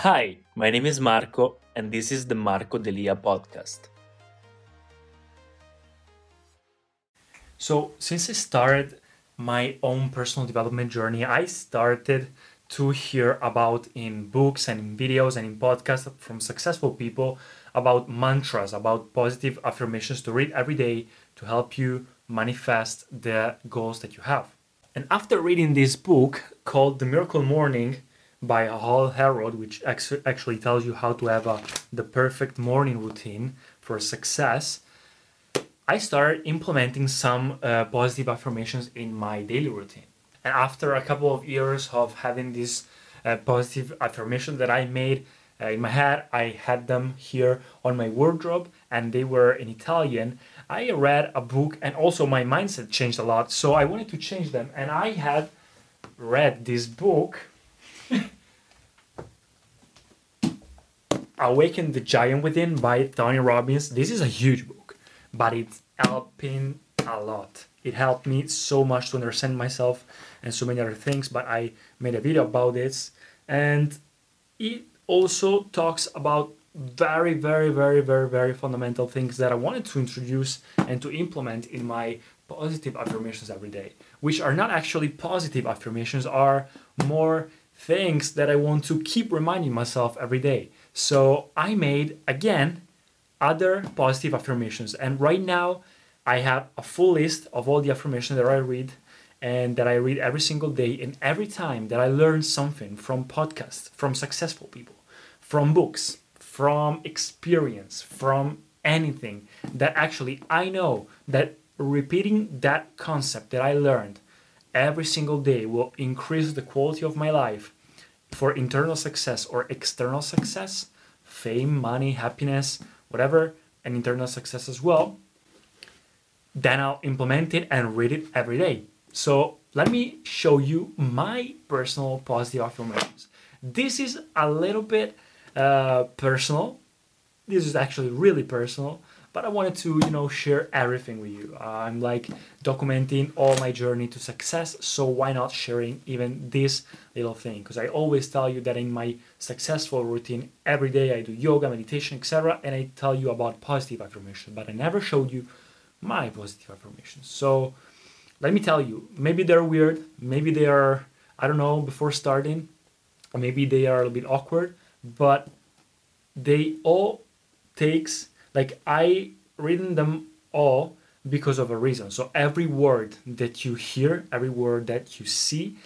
Hi, my name is Marco, and this is the Marco Delia podcast. So, since I started my own personal development journey, I started to hear about in books and in videos and in podcasts from successful people about mantras, about positive affirmations to read every day to help you manifest the goals that you have. And after reading this book called The Miracle Morning by Hal Elrod, which actually tells you how to have a, the perfect morning routine for success, I started implementing some uh, positive affirmations in my daily routine. And after a couple of years of having this uh, positive affirmation that I made uh, in my head, I had them here on my wardrobe and they were in Italian. I read a book and also my mindset changed a lot. So I wanted to change them. And I had read this book, Awaken the Giant Within by Tony Robbins. This is a huge book, but it's helping a lot. It helped me so much to understand myself and so many other things, but I made a video about this. And it also talks about very, very, very, very, very fundamental things that I wanted to introduce and to implement in my positive affirmations every day, which are not actually positive affirmations, are more things that I want to keep reminding myself every day. So I made again other positive affirmations, and right now I have a full list of all the affirmations that I read and that I read every single day. And every time that I learn something from podcasts, from successful people, from books, from experience, from anything that actually I know that repeating that concept that I learned every single day will increase the quality of my life for internal success or external success, fame, money, happiness, whatever, and internal success as well, then I'll implement it and read it every day. So let me show you my personal positive affirmations. This is a little bit uh, personal. This is actually really personal, but I wanted to, you know, share everything with you. Uh, I'm like documenting all my journey to success, so why not sharing even this little thing? Because I always tell you that in my successful routine, every day I do yoga, meditation, etc., and I tell you about positive affirmation, but I never showed you my positive affirmations. So let me tell you, maybe they're weird, maybe they are, I don't know, before starting, maybe they are a little bit awkward, but they all takes like I written them all because of a reason. So every word that you hear, every word that you see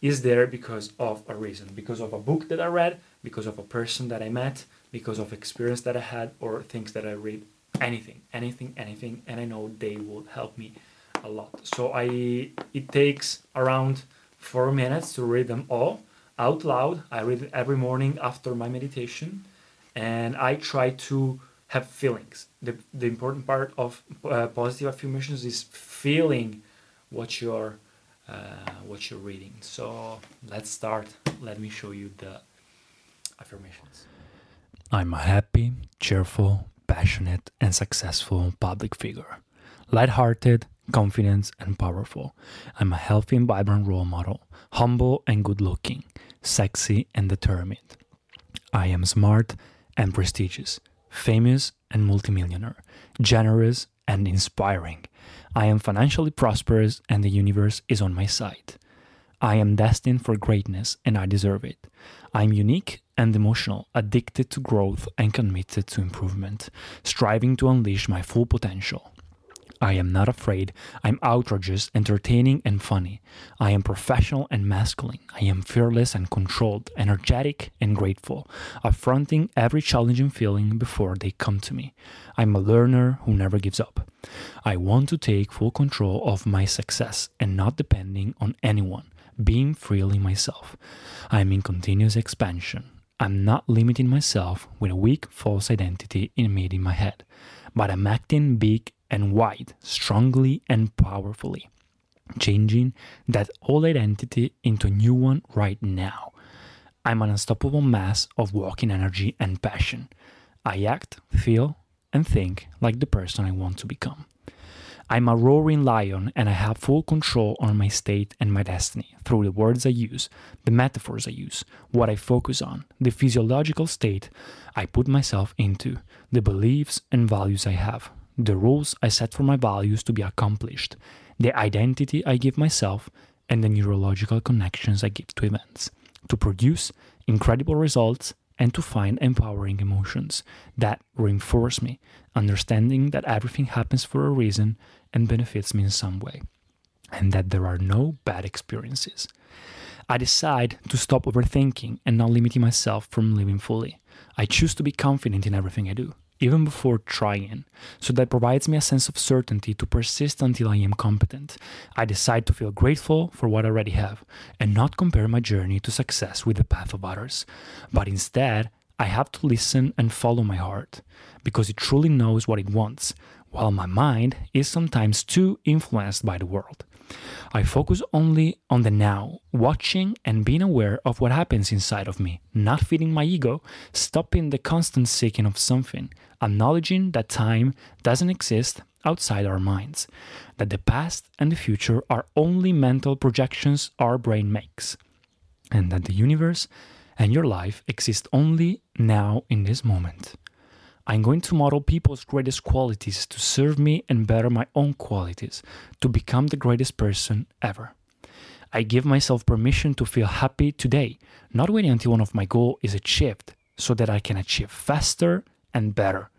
is there because of a reason, because of a book that I read, because of a person that I met, because of experience that I had or things that I read, anything, anything, anything, and I know they will help me a lot. So I it takes around 4 minutes to read them all out loud. I read it every morning after my meditation, and I try to have feelings. The, the important part of uh, positive affirmations is feeling what you're uh, what you're reading. So let's start. Let me show you the affirmations. I'm a happy, cheerful, passionate, and successful public figure. Lighthearted, confident, and powerful. I'm a healthy and vibrant role model, humble and good looking, sexy and determined. I am smart and prestigious, famous and multimillionaire, generous and inspiring. I am financially prosperous and the universe is on my side. I am destined for greatness and I deserve it. I'm unique and emotional, addicted to growth and committed to improvement, striving to unleash my full potential. I am not afraid. I'm outrageous, entertaining, and funny. I am professional and masculine. I am fearless and controlled, energetic and grateful, affronting every challenging feeling before they come to me. I'm a learner who never gives up. I want to take full control of my success and not depending on anyone, being freely myself. I am in continuous expansion. I'm not limiting myself with a weak false identity in made in my head, but I'm acting big and wide, strongly and powerfully, changing that old identity into a new one right now. I'm an unstoppable mass of walking energy and passion. I act, feel, and think like the person I want to become. I'm a roaring lion and I have full control on my state and my destiny through the words I use, the metaphors I use, what I focus on, the physiological state I put myself into, the beliefs and values I have, the rules I set for my values to be accomplished, the identity I give myself, and the neurological connections I give to events to produce incredible results and to find empowering emotions that reinforce me, understanding that everything happens for a reason and benefits me in some way, and that there are no bad experiences. I decide to stop overthinking and not limiting myself from living fully. I choose to be confident in everything I do even before trying. So that provides me a sense of certainty to persist until I am competent. I decide to feel grateful for what I already have and not compare my journey to success with the path of others. But instead, I have to listen and follow my heart because it truly knows what it wants, while my mind is sometimes too influenced by the world. I focus only on the now, watching and being aware of what happens inside of me, not feeding my ego, stopping the constant seeking of something, acknowledging that time doesn't exist outside our minds, that the past and the future are only mental projections our brain makes, and that the universe and your life exist only now in this moment. I'm going to model people's greatest qualities to serve me and better my own qualities to become the greatest person ever. I give myself permission to feel happy today, not waiting until one of my goals is achieved so that I can achieve faster and better.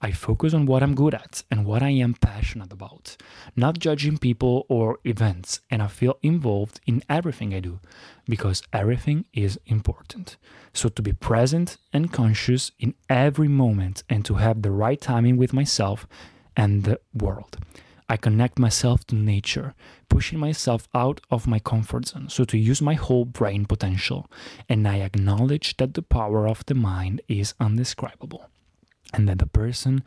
I focus on what I'm good at and what I am passionate about, not judging people or events, and I feel involved in everything I do because everything is important. So, to be present and conscious in every moment and to have the right timing with myself and the world. I connect myself to nature, pushing myself out of my comfort zone, so to use my whole brain potential, and I acknowledge that the power of the mind is undescribable and that the person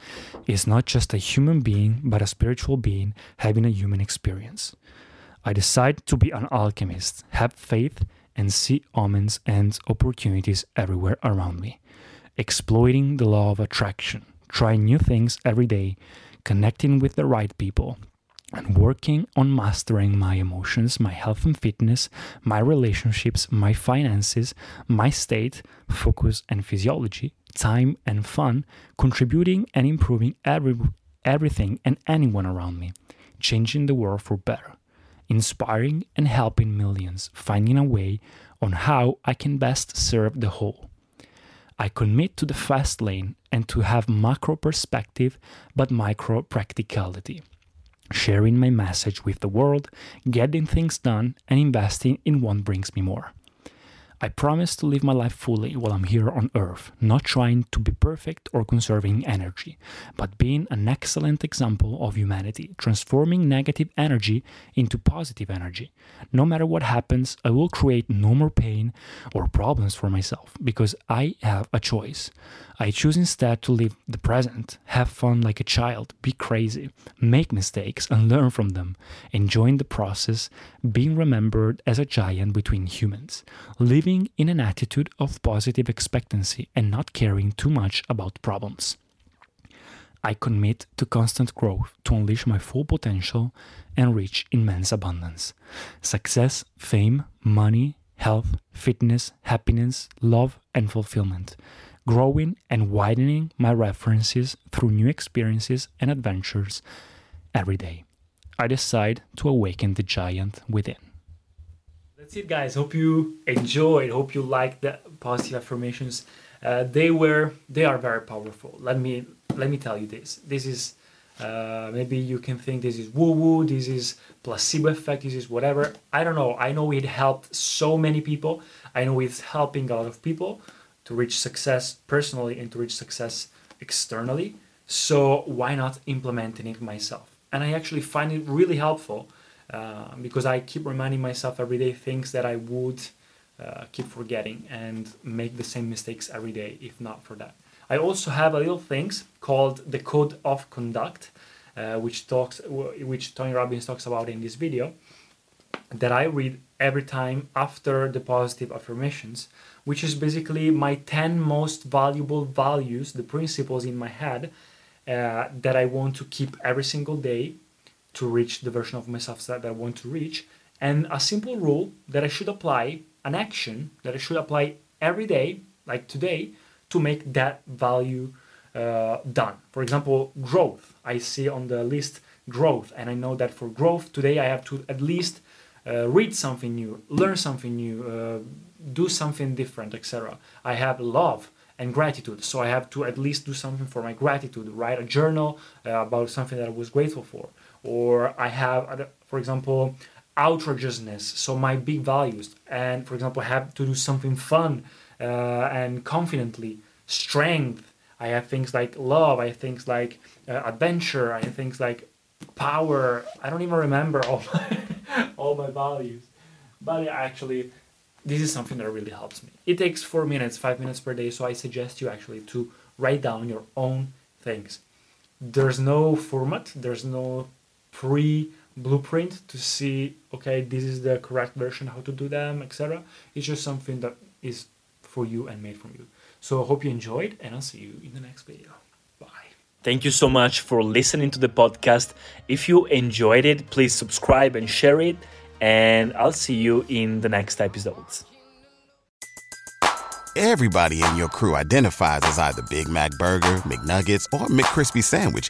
is not just a human being, but a spiritual being having a human experience. I decide to be an alchemist, have faith, and see omens and opportunities everywhere around me, exploiting the law of attraction, trying new things every day, connecting with the right people, and working on mastering my emotions, my health and fitness, my relationships, my finances, my state, focus, and physiology time, and fun, contributing and improving every, everything and anyone around me, changing the world for better, inspiring and helping millions, finding a way on how I can best serve the whole. I commit to the fast lane and to have macro perspective but micro practicality. Sharing my message with the world, getting things done, and investing in what brings me more. I promise to live my life fully while I'm here on earth, not trying to be perfect or conserving energy, but being an excellent example of humanity, transforming negative energy into positive energy. No matter what happens, I will create no more pain or problems for myself because I have a choice. I choose instead to live the present, have fun like a child, be crazy, make mistakes and learn from them, enjoying the process, being remembered as a giant between humans, living in an attitude of positive expectancy and not caring too much about problems. I commit to constant growth to unleash my full potential and reach immense abundance. Success, fame, money, health, fitness, happiness, love, and fulfillment growing and widening my references through new experiences and adventures every day. I decide to awaken the giant within. That's it, guys. Hope you enjoyed. Hope you liked the positive affirmations. Uh, they were, they are very powerful. Let me let me tell you this. This is uh, maybe you can think this is woo woo, this is placebo effect, this is whatever. I don't know. I know it helped so many people. I know it's helping a lot of people to reach success personally and to reach success externally. So why not implementing it myself? And I actually find it really helpful uh, because I keep reminding myself every day things that I would uh, keep forgetting and make the same mistakes every day if not for that. I also have a little things called the code of conduct, uh, which talks, which Tony Robbins talks about in this video, that I read every time after the positive affirmations, which is basically my 10 most valuable values, the principles in my head uh, that I want to keep every single day to reach the version of myself that I want to reach, and a simple rule that I should apply, an action that I should apply every day, like today, to make that value uh, done. For example, growth. I see on the list growth, and I know that for growth today I have to at least uh, read something new, learn something new, uh, do something different, etc. I have love and gratitude, so I have to at least do something for my gratitude, write a journal uh, about something that I was grateful for. Or I have, for example, outrageousness, so my big values, and for example, have to do something fun uh, and confidently, strength. I have things like love, I have things like uh, adventure, I have things like power. I don't even remember all my all my values. But actually, this is something that really helps me. It takes four minutes, five minutes per day, so I suggest you actually to write down your own things. There's no format, there's no pre blueprint to see, okay, this is the correct version, how to do them, etc. It's just something that is for you and made from you. So I hope you enjoyed, and I'll see you in the next video. Bye. Thank you so much for listening to the podcast. If you enjoyed it, please subscribe and share it and I'll see you in the next episodes. Everybody in your crew identifies as either Big Mac Burger, McNuggets, or McCrispy Sandwich,